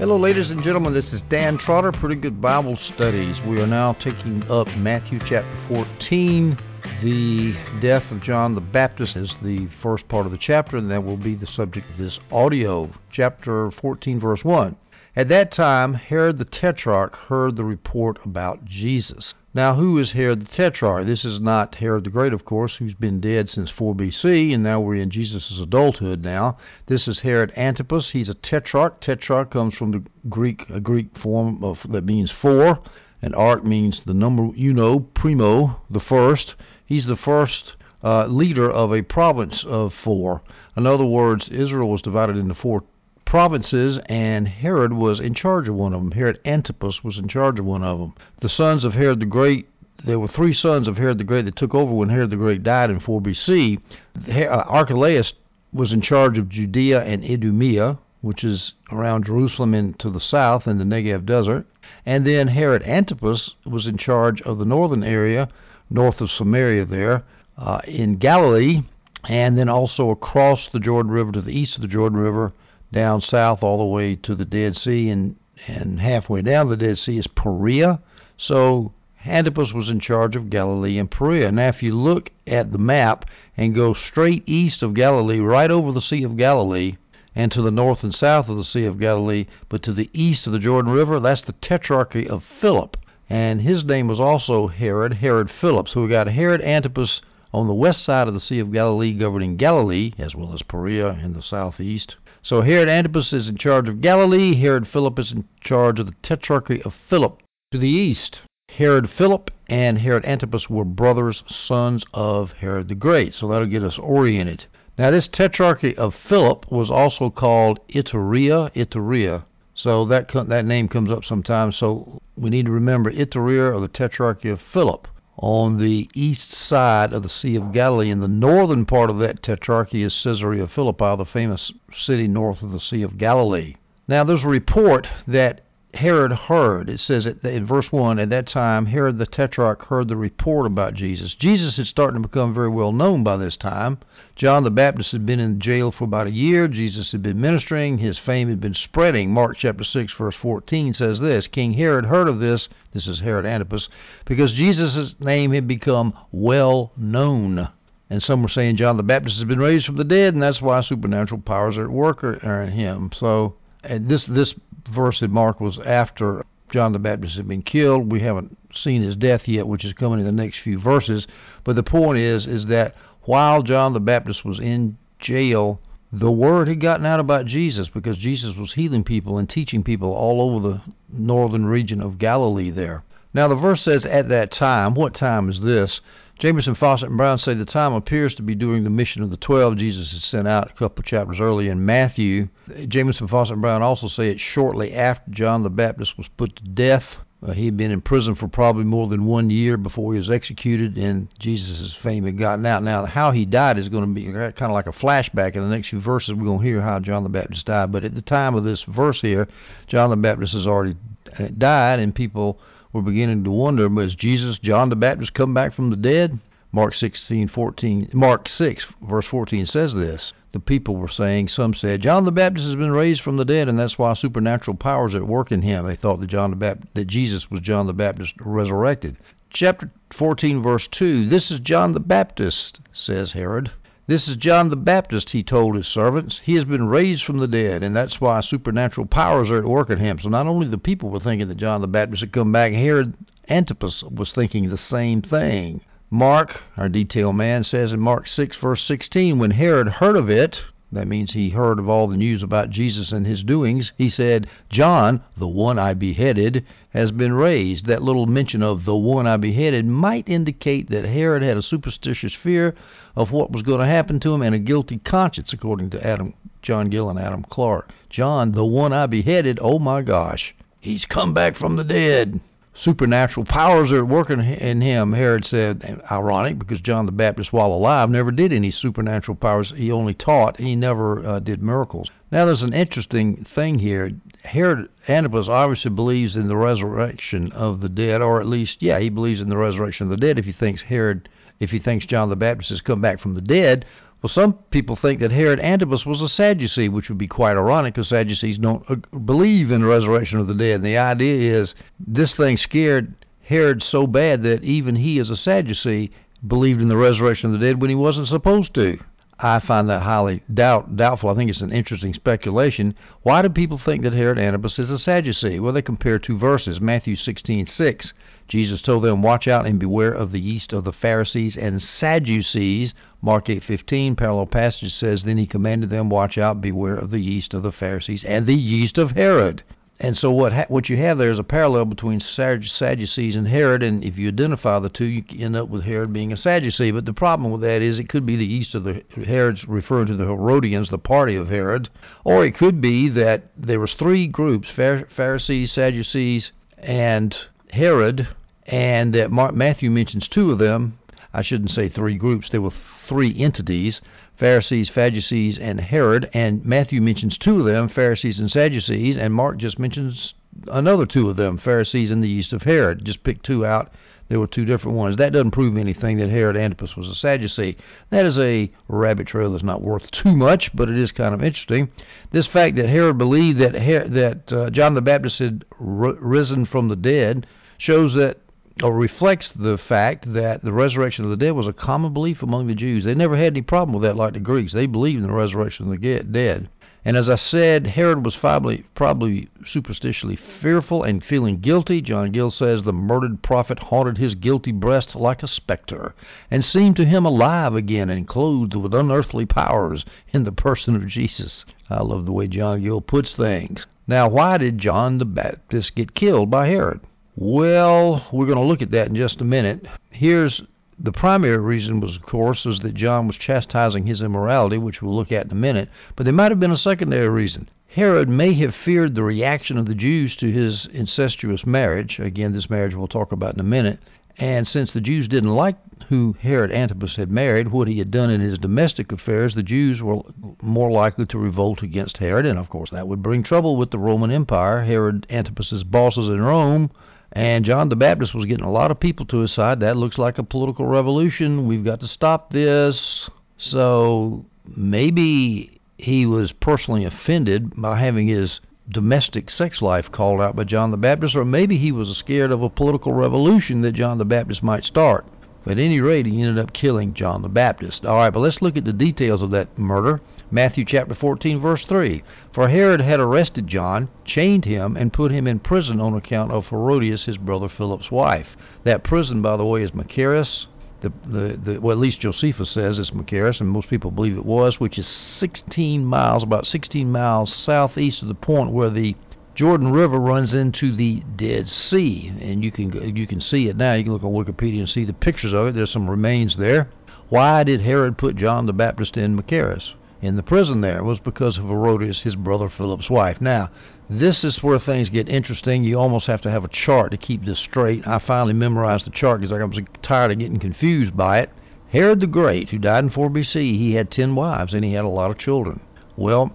Hello, ladies and gentlemen. This is Dan Trotter, Pretty Good Bible Studies. We are now taking up Matthew chapter 14. The death of John the Baptist is the first part of the chapter, and that will be the subject of this audio. Chapter 14, verse 1. At that time, Herod the Tetrarch heard the report about Jesus. Now, who is Herod the Tetrarch? This is not Herod the Great, of course, who's been dead since 4 BC, and now we're in Jesus' adulthood now. This is Herod Antipas. He's a tetrarch. Tetrarch comes from the Greek, a Greek form of that means four, and arch means the number, you know, primo, the first. He's the first uh, leader of a province of four. In other words, Israel was divided into four provinces, and Herod was in charge of one of them. Herod Antipas was in charge of one of them. The sons of Herod the Great, there were three sons of Herod the Great that took over when Herod the Great died in 4 BC. Uh, Archelaus was in charge of Judea and Idumea, which is around Jerusalem and to the south in the Negev desert. And then Herod Antipas was in charge of the northern area, north of Samaria there, uh, in Galilee, and then also across the Jordan River to the east of the Jordan River down south all the way to the Dead Sea, and, and halfway down the Dead Sea is Perea. So Antipas was in charge of Galilee and Perea. Now, if you look at the map and go straight east of Galilee, right over the Sea of Galilee, and to the north and south of the Sea of Galilee, but to the east of the Jordan River, that's the Tetrarchy of Philip. And his name was also Herod, Herod Philip. So we got Herod Antipas on the west side of the Sea of Galilee, governing Galilee, as well as Perea in the southeast. So Herod Antipas is in charge of Galilee. Herod Philip is in charge of the Tetrarchy of Philip to the east. Herod Philip and Herod Antipas were brothers, sons of Herod the Great. So that'll get us oriented. Now, this Tetrarchy of Philip was also called Iturea. Iturea. So that that name comes up sometimes. So we need to remember Iturea or the Tetrarchy of Philip on the east side of the Sea of Galilee. In the northern part of that tetrarchy is Caesarea Philippi, the famous city north of the Sea of Galilee. Now, there's a report that Herod heard. It says in verse 1 At that time, Herod the Tetrarch heard the report about Jesus. Jesus is starting to become very well known by this time. John the Baptist had been in jail for about a year. Jesus had been ministering. His fame had been spreading. Mark chapter 6, verse 14 says this King Herod heard of this. This is Herod Antipas, because Jesus' name had become well known. And some were saying John the Baptist has been raised from the dead, and that's why supernatural powers are at work are in him. So and this this verse in Mark was after John the Baptist had been killed. We haven't seen his death yet, which is coming in the next few verses. But the point is, is that while John the Baptist was in jail, the word had gotten out about Jesus because Jesus was healing people and teaching people all over the northern region of Galilee there. Now the verse says, at that time, what time is this? Jamieson, Fausset, and Brown say the time appears to be during the mission of the twelve Jesus had sent out a couple chapters early in Matthew. Jamieson, Fausset, and Brown also say it's shortly after John the Baptist was put to death. Uh, he had been in prison for probably more than one year before he was executed, and Jesus' fame had gotten out. Now, how he died is going to be kind of like a flashback. In the next few verses, we're going to hear how John the Baptist died. But at the time of this verse here, John the Baptist has already uh, died, and people were beginning to wonder, was Jesus, John the Baptist, come back from the dead? Mark 16, 14, Mark 6, verse 14 says this. The people were saying, some said, John the Baptist has been raised from the dead, and that's why supernatural powers at work in him. They thought that John the Baptist, that Jesus was John the Baptist resurrected. Chapter 14, verse 2. This is John the Baptist, says Herod. This is John the Baptist, he told his servants. He has been raised from the dead, and that's why supernatural powers are at work in him. So not only the people were thinking that John the Baptist had come back, Herod Antipas was thinking the same thing. Mark, our detail man, says in Mark 6, verse 16, when Herod heard of it, that means he heard of all the news about Jesus and his doings. He said, John, the one I beheaded, has been raised. That little mention of the one I beheaded might indicate that Herod had a superstitious fear of what was going to happen to him and a guilty conscience, according to Adam, John Gill and Adam Clarke. John, the one I beheaded, oh my gosh, he's come back from the dead supernatural powers are working in him. Herod said, ironic because John the Baptist, while alive, never did any supernatural powers. He only taught. He never uh, did miracles. Now, there's an interesting thing here. Herod Antipas obviously believes in the resurrection of the dead, or at least, yeah, he believes in the resurrection of the dead. If he thinks Herod, if he thinks John the Baptist has come back from the dead, Well, some people think that Herod Antipas was a Sadducee, which would be quite ironic because Sadducees don't believe in the resurrection of the dead. And the idea is this thing scared Herod so bad that even he, as a Sadducee, believed in the resurrection of the dead when he wasn't supposed to. I find that highly doubt, doubtful. I think it's an interesting speculation. Why do people think that Herod Antipas is a Sadducee? Well, they compare two verses. Matthew 16:6. Jesus told them, "Watch out and beware of the yeast of the Pharisees and Sadducees." Mark 8:15, parallel passage says, "Then he commanded them, watch out, beware of the yeast of the Pharisees and the yeast of Herod." And so what ha- what you have there is a parallel between Sadducees and Herod, and if you identify the two, you end up with Herod being a Sadducee. But the problem with that is it could be the yeast of the Herods, referring to the Herodians, the party of Herod, or it could be that there was three groups: Pharisees, Sadducees, and Herod, and that Mark Matthew mentions two of them. I shouldn't say three groups; there were three entities. Pharisees, Sadducees, and Herod. And Matthew mentions two of them, Pharisees and Sadducees, and Mark just mentions another two of them, Pharisees and the east of Herod. Just pick two out. There were two different ones. That doesn't prove anything that Herod Antipas was a Sadducee. That is a rabbit trail that's not worth too much, but it is kind of interesting. This fact that Herod believed that Her- that uh, John the Baptist had r- risen from the dead shows that or reflects the fact that the resurrection of the dead was a common belief among the Jews. They never had any problem with that like the Greeks. They believed in the resurrection of the dead. And as I said, Herod was probably, probably superstitiously fearful and feeling guilty. John Gill says the murdered prophet haunted his guilty breast like a specter, and seemed to him alive again and clothed with unearthly powers in the person of Jesus. I love the way John Gill puts things. Now, why did John the Baptist get killed by Herod? Well, we're going to look at that in just a minute. Here's the primary reason was, of course, is that John was chastising his immorality, which we'll look at in a minute. But there might have been a secondary reason. Herod may have feared the reaction of the Jews to his incestuous marriage. Again, this marriage we'll talk about in a minute. And since the Jews didn't like who Herod Antipas had married, what he had done in his domestic affairs, the Jews were more likely to revolt against Herod. And of course, that would bring trouble with the Roman Empire. Herod Antipas's bosses in Rome and John the Baptist was getting a lot of people to his side. That looks like a political revolution. We've got to stop this. So maybe he was personally offended by having his domestic sex life called out by John the Baptist, or maybe he was scared of a political revolution that John the Baptist might start. But at any rate, he ended up killing John the Baptist. All right, but let's look at the details of that murder. Matthew chapter 14, verse 3. For Herod had arrested John, chained him, and put him in prison on account of Herodias, his brother Philip's wife. That prison, by the way, is Machaerus. The, the, the, well, at least Josephus says it's Machaerus, and most people believe it was, which is 16 miles, about 16 miles southeast of the point where the Jordan River runs into the Dead Sea, and you can you can see it now. You can look on Wikipedia and see the pictures of it. There's some remains there. Why did Herod put John the Baptist in Machaerus? In the prison there was because of Herodias, his brother Philip's wife. Now, this is where things get interesting. You almost have to have a chart to keep this straight. I finally memorized the chart because I was tired of getting confused by it. Herod the Great, who died in 4 BC, he had 10 wives and he had a lot of children. Well,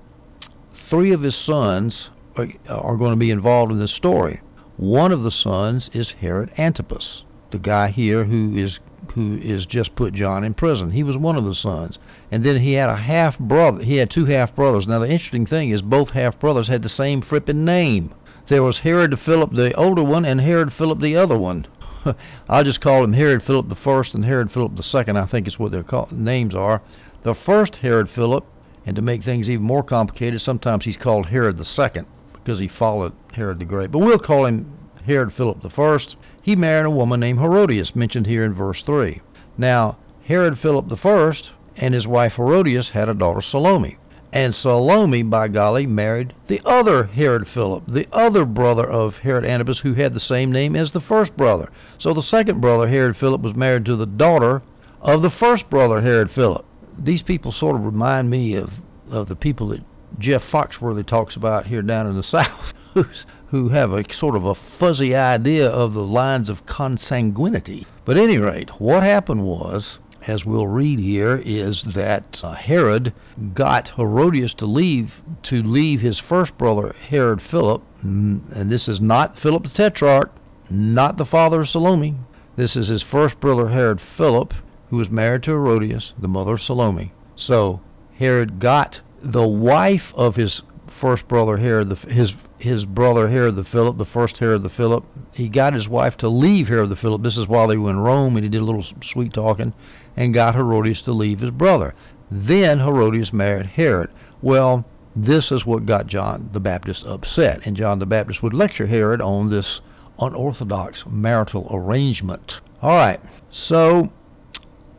three of his sons uh, are going to be involved in this story. One of the sons is Herod Antipas, the guy here who is who is just put John in prison. He was one of the sons. And then he had a half brother. He had two half brothers. Now the interesting thing is both half brothers had the same frippin' name. There was Herod Philip the older one and Herod Philip the other one. I'll just call him Herod Philip the first and Herod Philip the second. I think is what their call, names are. The first Herod Philip, and to make things even more complicated, sometimes he's called Herod the second because he followed Herod the Great. But we'll call him Herod Philip the first he married a woman named Herodias, mentioned here in verse 3. Now, Herod Philip I and his wife Herodias had a daughter Salome. And Salome, by golly, married the other Herod Philip, the other brother of Herod Antipas, who had the same name as the first brother. So the second brother, Herod Philip, was married to the daughter of the first brother, Herod Philip. These people sort of remind me of, of the people that Jeff Foxworthy talks about here down in the South, who's who have a sort of a fuzzy idea of the lines of consanguinity. But any rate, what happened was, as we'll read here, is that uh, Herod got Herodias to leave to leave his first brother Herod Philip, and this is not Philip the Tetrarch, not the father of Salome. This is his first brother Herod Philip, who was married to Herodias, the mother of Salome. So Herod got the wife of his first brother Herod, his his brother Herod the Philip, the first Herod the Philip. He got his wife to leave Herod the Philip. This is while they were in Rome, and he did a little sweet talking, and got Herodias to leave his brother. Then Herodias married Herod. Well, this is what got John the Baptist upset, and John the Baptist would lecture Herod on this unorthodox marital arrangement. All right, so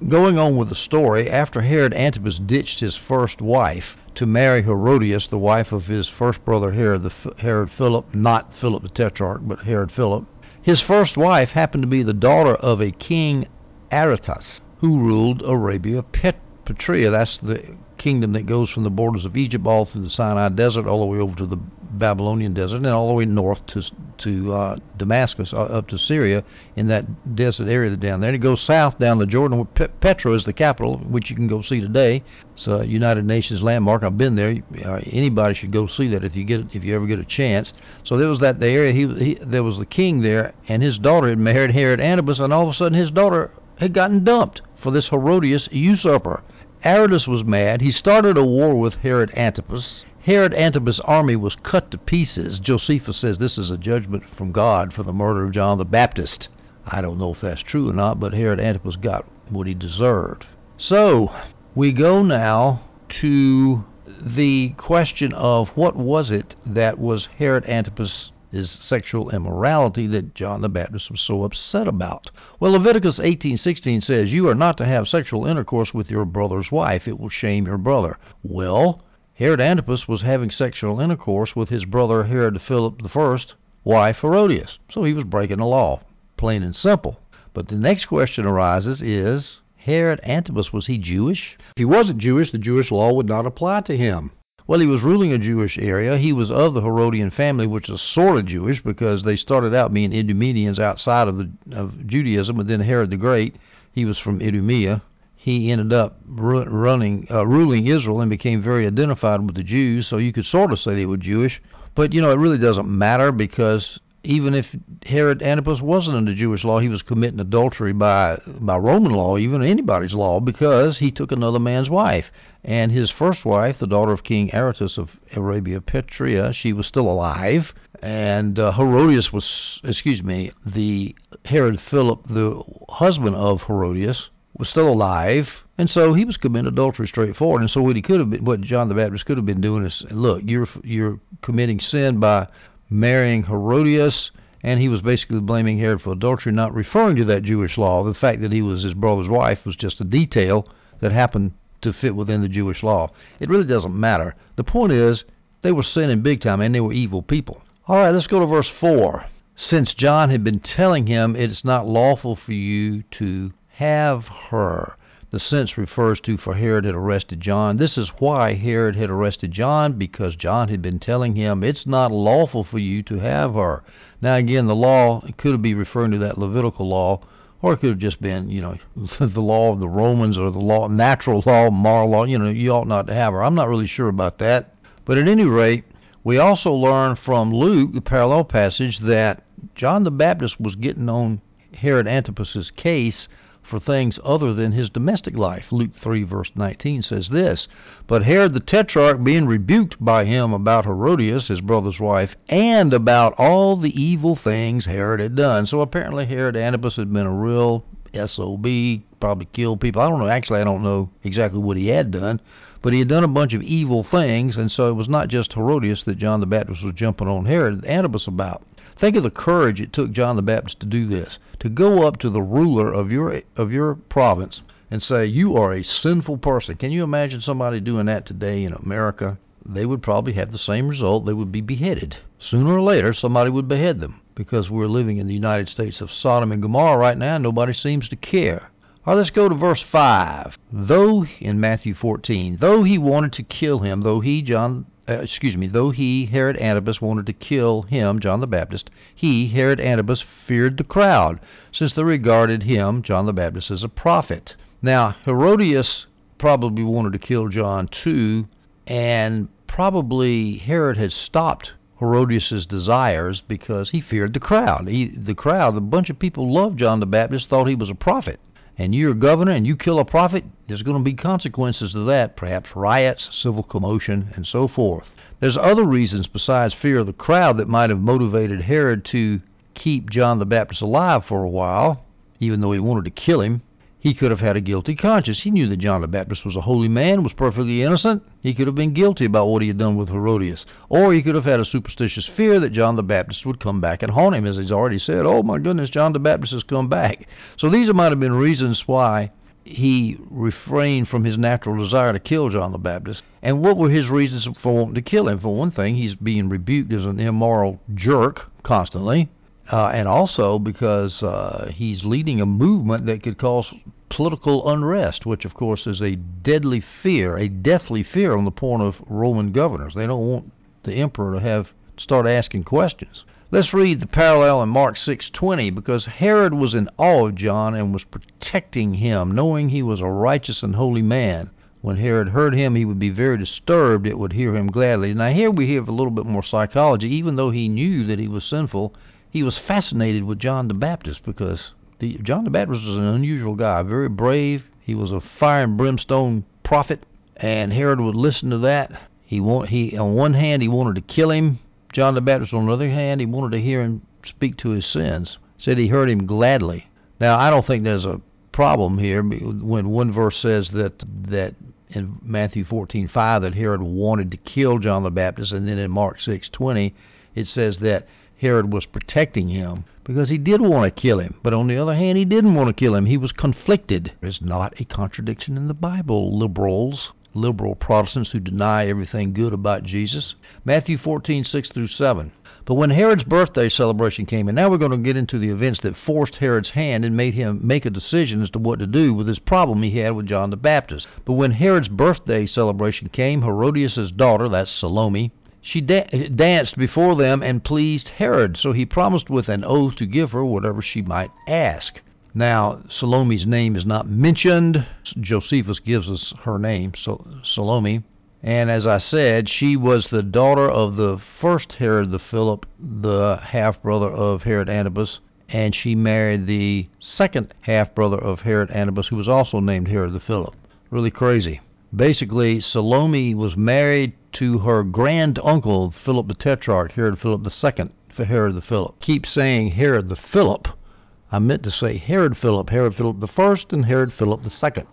going on with the story, after Herod Antipas ditched his first wife to marry Herodias, the wife of his first brother Herod, the Herod Philip, not Philip the Tetrarch, but Herod Philip, his first wife happened to be the daughter of a king Aretas, who ruled Arabia Pet- Petraea. That's the kingdom that goes from the borders of Egypt all through the Sinai Desert, all the way over to the Babylonian desert, and all the way north to to uh, Damascus, uh, up to Syria, in that desert area down there. And it goes south down the Jordan, where Petra is the capital, which you can go see today. It's a United Nations landmark. I've been there. Uh, anybody should go see that if you get if you ever get a chance. So there was that the area. He, he there was the king there, and his daughter had married Herod Antipas, and all of a sudden his daughter had gotten dumped for this Herodias usurper. Aretas was mad. He started a war with Herod Antipas. Herod Antipas' army was cut to pieces. Josephus says this is a judgment from God for the murder of John the Baptist. I don't know if that's true or not, but Herod Antipas got what he deserved. So, we go now to the question of what was it that was Herod Antipas' sexual immorality that John the Baptist was so upset about. Well, Leviticus 18:16 says, "You are not to have sexual intercourse with your brother's wife; it will shame your brother." Well, Herod Antipas was having sexual intercourse with his brother Herod Philip I, wife Herodias. So he was breaking the law, plain and simple. But the next question arises is Herod Antipas was he Jewish? If he wasn't Jewish, the Jewish law would not apply to him. Well, he was ruling a Jewish area. He was of the Herodian family, which is sort of Jewish because they started out being Idumeans outside of the of Judaism, but then Herod the Great, he was from Idumea. He ended up running, uh, ruling Israel, and became very identified with the Jews. So you could sort of say they were Jewish, but you know it really doesn't matter because even if Herod Antipas wasn't under Jewish law, he was committing adultery by by Roman law, even anybody's law, because he took another man's wife. And his first wife, the daughter of King Aretas of Arabia Petraea, she was still alive. And uh, Herodias was, excuse me, the Herod Philip, the husband of Herodias, was still alive. And so he was committing adultery straightforward. And so what he could have been, what John the Baptist could have been doing is, look, you're you're committing sin by marrying Herodias, and he was basically blaming Herod for adultery, not referring to that Jewish law. The fact that he was his brother's wife was just a detail that happened to fit within the Jewish law. It really doesn't matter. The point is, they were sinning big time, and they were evil people. All right, let's go to verse 4. Since John had been telling him it is not lawful for you to have her, the sense refers to for Herod had arrested John. This is why Herod had arrested John, because John had been telling him it's not lawful for you to have her. Now, again, the law could be referring to that Levitical law, or it could have just been, you know, the law of the Romans or the law, natural law, moral law. You know, you ought not to have her. I'm not really sure about that. But at any rate, we also learn from Luke, the parallel passage, that John the Baptist was getting on Herod Antipas's case for things other than his domestic life. Luke 3, verse 19 says this But Herod the Tetrarch, being rebuked by him about Herodias, his brother's wife, and about all the evil things Herod had done. So apparently, Herod Antipas had been a real SOB, probably killed people. I don't know. Actually, I don't know exactly what he had done. But he had done a bunch of evil things, and so it was not just Herodias that John the Baptist was jumping on Herod Antipas about. Think of the courage it took John the Baptist to do this, to go up to the ruler of your of your province and say, "You are a sinful person." Can you imagine somebody doing that today in America? They would probably have the same result. They would be beheaded. Sooner or later, somebody would behead them because we're living in the United States of Sodom and Gomorrah right now. And nobody seems to care. All right, let's go to verse 5. Though, in Matthew 14, though he wanted to kill him, though he, John uh, excuse me, though he, Herod Antipas, wanted to kill him, John the Baptist, he, Herod Antipas, feared the crowd, since they regarded him, John the Baptist, as a prophet. Now, Herodias probably wanted to kill John too, and probably Herod had stopped Herodias's desires because he feared the crowd. He, the crowd, a bunch of people loved John the Baptist, thought he was a prophet. And you're governor and you kill a prophet, there's going to be consequences to that, perhaps riots, civil commotion, and so forth. There's other reasons besides fear of the crowd that might have motivated Herod to keep John the Baptist alive for a while, even though he wanted to kill him. He could have had a guilty conscience. He knew that John the Baptist was a holy man, was perfectly innocent. He could have been guilty about what he had done with Herodias. Or he could have had a superstitious fear that John the Baptist would come back and haunt him, as he's already said, Oh my goodness, John the Baptist has come back. So these might have been reasons why he refrained from his natural desire to kill John the Baptist. And what were his reasons for wanting to kill him? For one thing, he's being rebuked as an immoral jerk constantly. Uh, and also because uh, he's leading a movement that could cause political unrest, which of course is a deadly fear, a deathly fear on the part of Roman governors. They don't want the emperor to have start asking questions. Let's read the parallel in Mark 6:20 because Herod was in awe of John and was protecting him, knowing he was a righteous and holy man. When Herod heard him, he would be very disturbed, it would hear him gladly. Now here we have a little bit more psychology. Even though he knew that he was sinful, he was fascinated with John the Baptist because the, John the Baptist was an unusual guy, very brave. He was a fire and brimstone prophet, and Herod would listen to that. He want he on one hand he wanted to kill him. John the Baptist on the other hand he wanted to hear him speak to his sins. Said he heard him gladly. Now I don't think there's a problem here when one verse says that that in Matthew 14:5 that Herod wanted to kill John the Baptist, and then in Mark 6:20 it says that Herod was protecting him because he did want to kill him. But on the other hand, he didn't want to kill him. He was conflicted. There's not a contradiction in the Bible, liberals, liberal Protestants who deny everything good about Jesus. Matthew 14, 6 through 7. But when Herod's birthday celebration came, and now we're going to get into the events that forced Herod's hand and made him make a decision as to what to do with this problem he had with John the Baptist. But when Herod's birthday celebration came, Herodias' daughter, that's Salome, she da- danced before them and pleased Herod, so he promised with an oath to give her whatever she might ask. Now, Salome's name is not mentioned. Josephus gives us her name, so Salome. And as I said, she was the daughter of the first Herod the Philip, the half brother of Herod Antipas, and she married the second half brother of Herod Antipas, who was also named Herod the Philip. Really crazy. Basically, Salome was married to her grand uncle, Philip the Tetrarch, Herod Philip II, for Herod the Philip. Keep saying Herod the Philip. I meant to say Herod Philip, Herod Philip I, and Herod Philip II.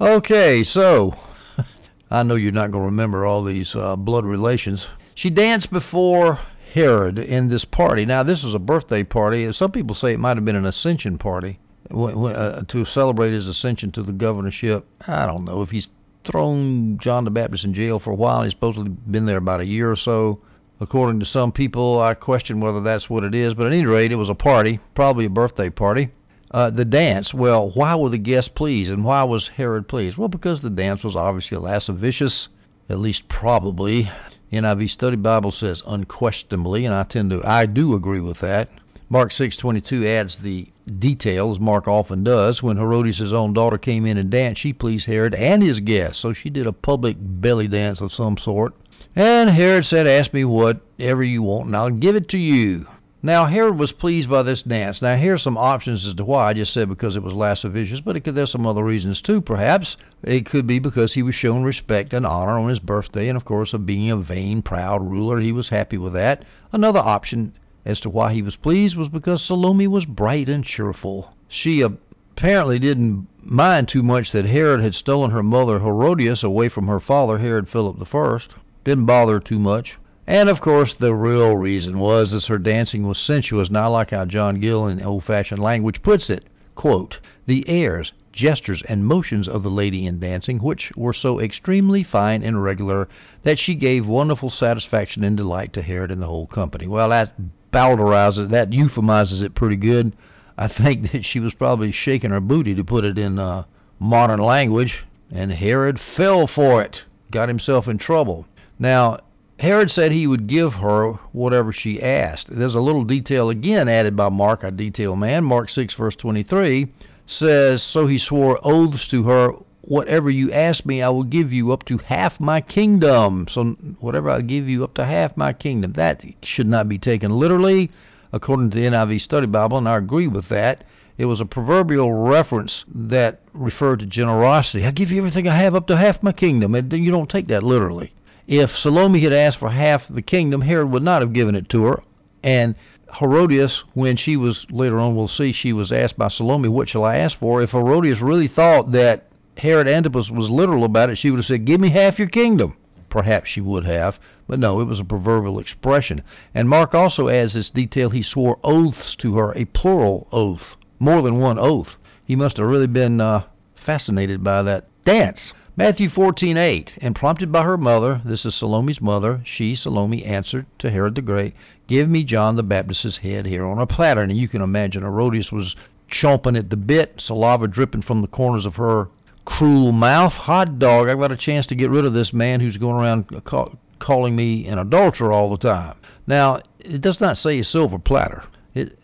Okay, so I know you're not going to remember all these uh, blood relations. She danced before Herod in this party. Now, this was a birthday party. Some people say it might have been an ascension party uh, to celebrate his ascension to the governorship. I don't know if he's thrown John the Baptist in jail for a while. He's supposedly been there about a year or so. According to some people, I question whether that's what it is, but at any rate, it was a party, probably a birthday party. Uh, the dance, well, why were the guests pleased, and why was Herod pleased? Well, because the dance was obviously lascivious, at least probably. NIV Study Bible says unquestionably, and I tend to, I do agree with that. Mark 6:22 adds the detail, as Mark often does. When Herodias' own daughter came in and danced, she pleased Herod and his guests. So she did a public belly dance of some sort. And Herod said, Ask me whatever you want, and I'll give it to you. Now, Herod was pleased by this dance. Now, here's some options as to why. I just said because it was lascivious, but could, there's some other reasons too, perhaps. It could be because he was shown respect and honor on his birthday, and of course, of being a vain, proud ruler, he was happy with that. Another option as to why he was pleased was because Salome was bright and cheerful. She apparently didn't mind too much that Herod had stolen her mother Herodias away from her father, Herod Philip I. Didn't bother her too much. And of course, the real reason was that her dancing was sensuous, not like how John Gill in old fashioned language puts it. Quote, the airs, gestures, and motions of the lady in dancing, which were so extremely fine and regular that she gave wonderful satisfaction and delight to Herod and the whole company. Well, that bowdlerizes that euphemizes it pretty good. I think that she was probably shaking her booty to put it in uh, modern language, and Herod fell for it, got himself in trouble. Now, Herod said he would give her whatever she asked. There's a little detail again added by Mark, a detail man. Mark 6, verse 23 says, So he swore oaths to her whatever you ask me, I will give you up to half my kingdom. So, whatever I give you up to half my kingdom. That should not be taken literally, according to the NIV Study Bible, and I agree with that. It was a proverbial reference that referred to generosity. I give you everything I have up to half my kingdom. And you don't take that literally. If Salome had asked for half the kingdom, Herod would not have given it to her. And Herodias, when she was later on, we'll see, she was asked by Salome, What shall I ask for? If Herodias really thought that Herod Antipas was literal about it, she would have said, Give me half your kingdom. Perhaps she would have, but no, it was a proverbial expression. And Mark also adds this detail he swore oaths to her, a plural oath, more than one oath. He must have really been uh, fascinated by that dance. Matthew 14:8, and prompted by her mother, this is Salome's mother, she, Salome, answered to Herod the Great, Give me John the Baptist's head here on a platter. And you can imagine Herodias was chomping at the bit, saliva dripping from the corners of her cruel mouth. Hot dog, I've got a chance to get rid of this man who's going around call, calling me an adulterer all the time. Now, it does not say a silver platter. It,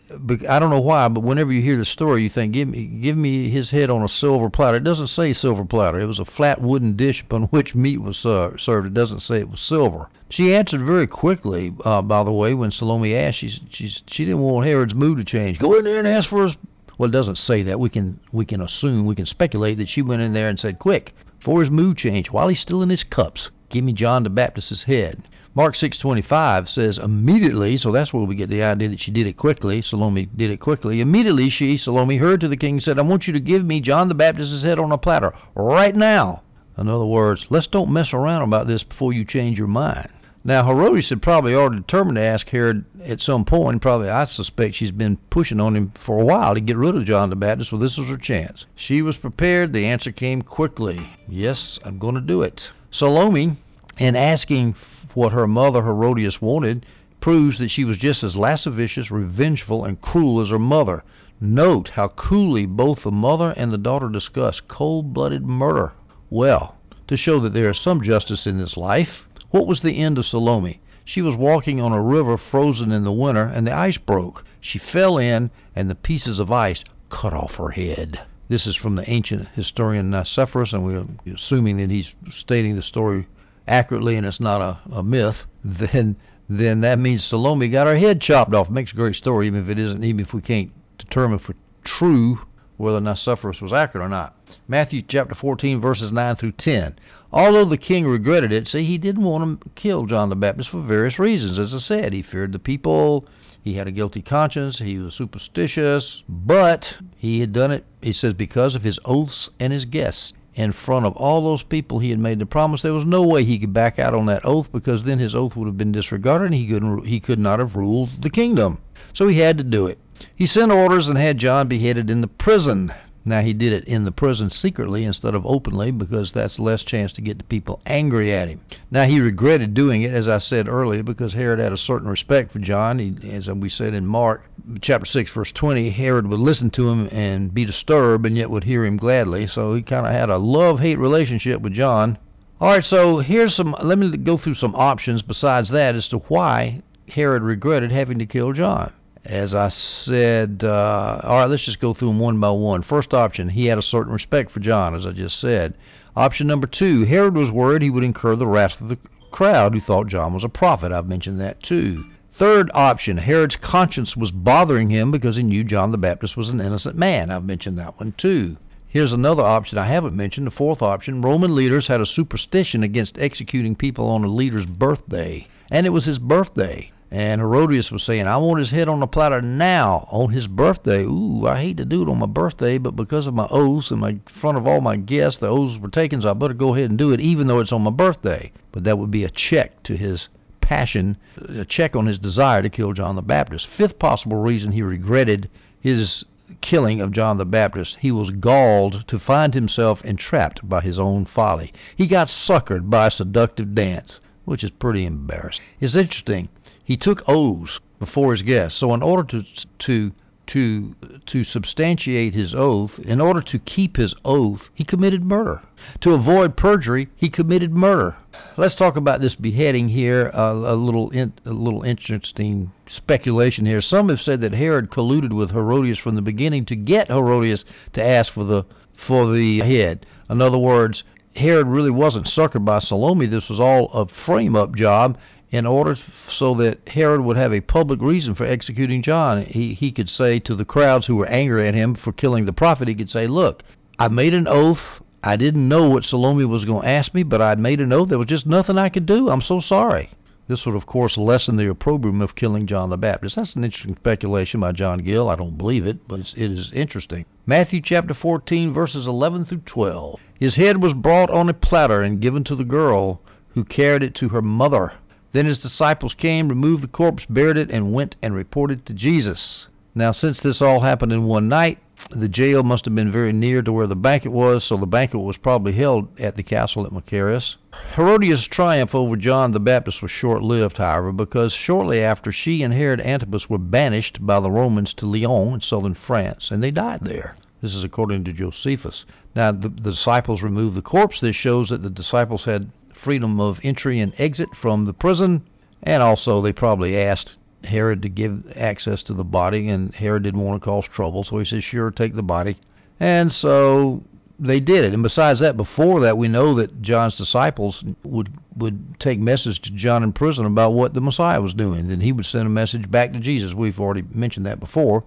I don't know why, but whenever you hear the story, you think, give me, give me his head on a silver platter. It doesn't say silver platter. It was a flat wooden dish upon which meat was uh, served. It doesn't say it was silver. She answered very quickly, uh, by the way, when Salome asked. She, she, she didn't want Herod's mood to change. Go in there and ask for his well, it doesn't say that. We can we can assume, we can speculate that she went in there and said, "Quick, before his mood change, while he's still in his cups, give me John the Baptist's head." Mark 6:25 says immediately, so that's where we get the idea that she did it quickly. Salome did it quickly. Immediately she, Salome, heard to the king said, "I want you to give me John the Baptist's head on a platter right now." In other words, let's don't mess around about this before you change your mind. Now, Herodias had probably already determined to ask Herod at some point. Probably, I suspect she's been pushing on him for a while to get rid of John the Baptist. Well, this was her chance. She was prepared. The answer came quickly. Yes, I'm going to do it. Salome, in asking what her mother Herodias wanted, proves that she was just as lascivious, revengeful, and cruel as her mother. Note how coolly both the mother and the daughter discuss cold blooded murder. Well, to show that there is some justice in this life, what was the end of Salome? She was walking on a river frozen in the winter, and the ice broke. She fell in, and the pieces of ice cut off her head. This is from the ancient historian uh, Nicephorus, and we're assuming that he's stating the story accurately and it's not a, a myth. Then, then that means Salome got her head chopped off. Makes a great story, even if it isn't, even if we can't determine for true whether Nicephorus was accurate or not. Matthew chapter 14, verses 9 through 10. Although the king regretted it, see, he didn't want to kill John the Baptist for various reasons. As I said, he feared the people, he had a guilty conscience, he was superstitious, but he had done it, he says, because of his oaths and his guests. In front of all those people he had made the promise, there was no way he could back out on that oath because then his oath would have been disregarded and he couldn't he could not have ruled the kingdom. So he had to do it. He sent orders and had John beheaded in the prison. Now he did it in the prison secretly instead of openly because that's less chance to get the people angry at him. Now he regretted doing it, as I said earlier, because Herod had a certain respect for John. He, as we said in Mark chapter six, verse twenty, Herod would listen to him and be disturbed, and yet would hear him gladly. So he kind of had a love-hate relationship with John. All right, so here's some. Let me go through some options besides that as to why Herod regretted having to kill John as I said, uh, all right, let's just go through them one by one. First option, he had a certain respect for John, as I just said. Option number two, Herod was worried he would incur the wrath of the crowd who thought John was a prophet. I've mentioned that too. Third option, Herod's conscience was bothering him because he knew John the Baptist was an innocent man. I've mentioned that one too. Here's another option I haven't mentioned. The fourth option Roman leaders had a superstition against executing people on a leader's birthday, and it was his birthday. And Herodias was saying, I want his head on the platter now on his birthday. Ooh, I hate to do it on my birthday, but because of my oaths and my in front of all my guests, the oaths were taken, so I better go ahead and do it, even though it's on my birthday. But that would be a check to his passion, a check on his desire to kill John the Baptist. Fifth possible reason he regretted his killing of John the Baptist, he was galled to find himself entrapped by his own folly. He got suckered by a seductive dance, which is pretty embarrassing. It's interesting he took oaths before his guests. So in order to to to to substantiate his oath, in order to keep his oath, he committed murder. To avoid perjury, he committed murder. Let's talk about this beheading here. Uh, a little in, a little interesting speculation here. Some have said that Herod colluded with Herodias from the beginning to get Herodias to ask for the for the head. In other words, Herod really wasn't suckered by Salome. This was all a frame up job in order so that Herod would have a public reason for executing John. He, he could say to the crowds who were angry at him for killing the prophet, he could say, Look, I made an oath. I didn't know what Salome was going to ask me, but I'd made an oath. There was just nothing I could do. I'm so sorry. This would, of course, lessen the opprobrium of killing John the Baptist. That's an interesting speculation by John Gill. I don't believe it, but it's, it is interesting. Matthew chapter 14, verses 11 through 12. His head was brought on a platter and given to the girl, who carried it to her mother. Then his disciples came, removed the corpse, buried it, and went and reported to Jesus. Now, since this all happened in one night, the jail must have been very near to where the banquet was, so the banquet was probably held at the castle at Machaerus. Herodias' triumph over John the Baptist was short lived, however, because shortly after she and Herod Antipas were banished by the Romans to Lyon in southern France, and they died there. This is according to Josephus. Now, the, the disciples removed the corpse. This shows that the disciples had freedom of entry and exit from the prison, and also they probably asked Herod to give access to the body, and Herod didn't want to cause trouble, so he said, "Sure, take the body." And so they did it. And besides that, before that, we know that John's disciples would would take message to John in prison about what the Messiah was doing. Then he would send a message back to Jesus. We've already mentioned that before.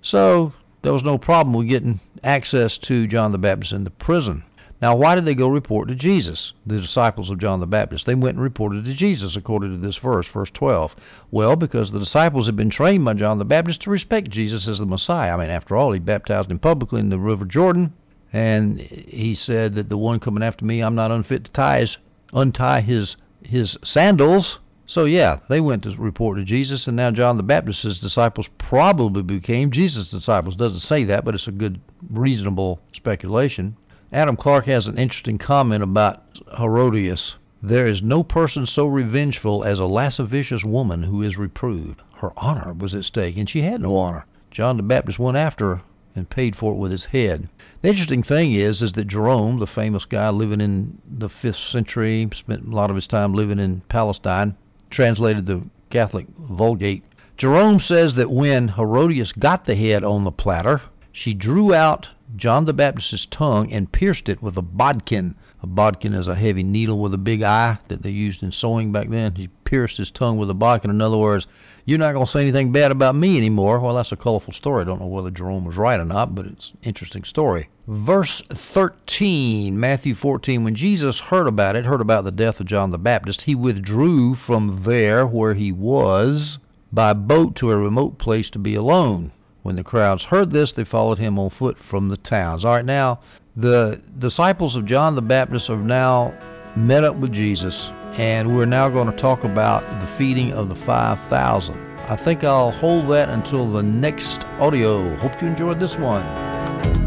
So there was no problem with getting access to John the Baptist in the prison. Now, why did they go report to Jesus, the disciples of John the Baptist? They went and reported to Jesus, according to this verse, verse 12. Well, because the disciples had been trained by John the Baptist to respect Jesus as the Messiah. I mean, after all, he baptized him publicly in the River Jordan, and he said that the one coming after me, I'm not unfit to tie his, untie his his sandals. So yeah, they went to report to Jesus, and now John the Baptist's disciples probably became Jesus' disciples. Doesn't say that, but it's a good, reasonable speculation. Adam Clarke has an interesting comment about Herodias. There is no person so revengeful as a lascivious woman who is reproved. Her honor was at stake, and she had no honor. John the Baptist went after her and paid for it with his head. The interesting thing is, is that Jerome, the famous guy living in the fifth century, spent a lot of his time living in Palestine, translated the Catholic Vulgate. Jerome says that when Herodias got the head on the platter, she drew out John the Baptist's tongue and pierced it with a bodkin. A bodkin is a heavy needle with a big eye that they used in sewing back then. He pierced his tongue with a bodkin. In other words, you're not going to say anything bad about me anymore. Well, that's a colorful story. I don't know whether Jerome was right or not, but it's an interesting story. Verse 13, Matthew 14. When Jesus heard about it, heard about the death of John the Baptist, he withdrew from there where he was by boat to a remote place to be alone. When the crowds heard this, they followed him on foot from the towns. All right, now the disciples of John the Baptist have now met up with Jesus, and we're now going to talk about the feeding of the 5,000. I think I'll hold that until the next audio. Hope you enjoyed this one.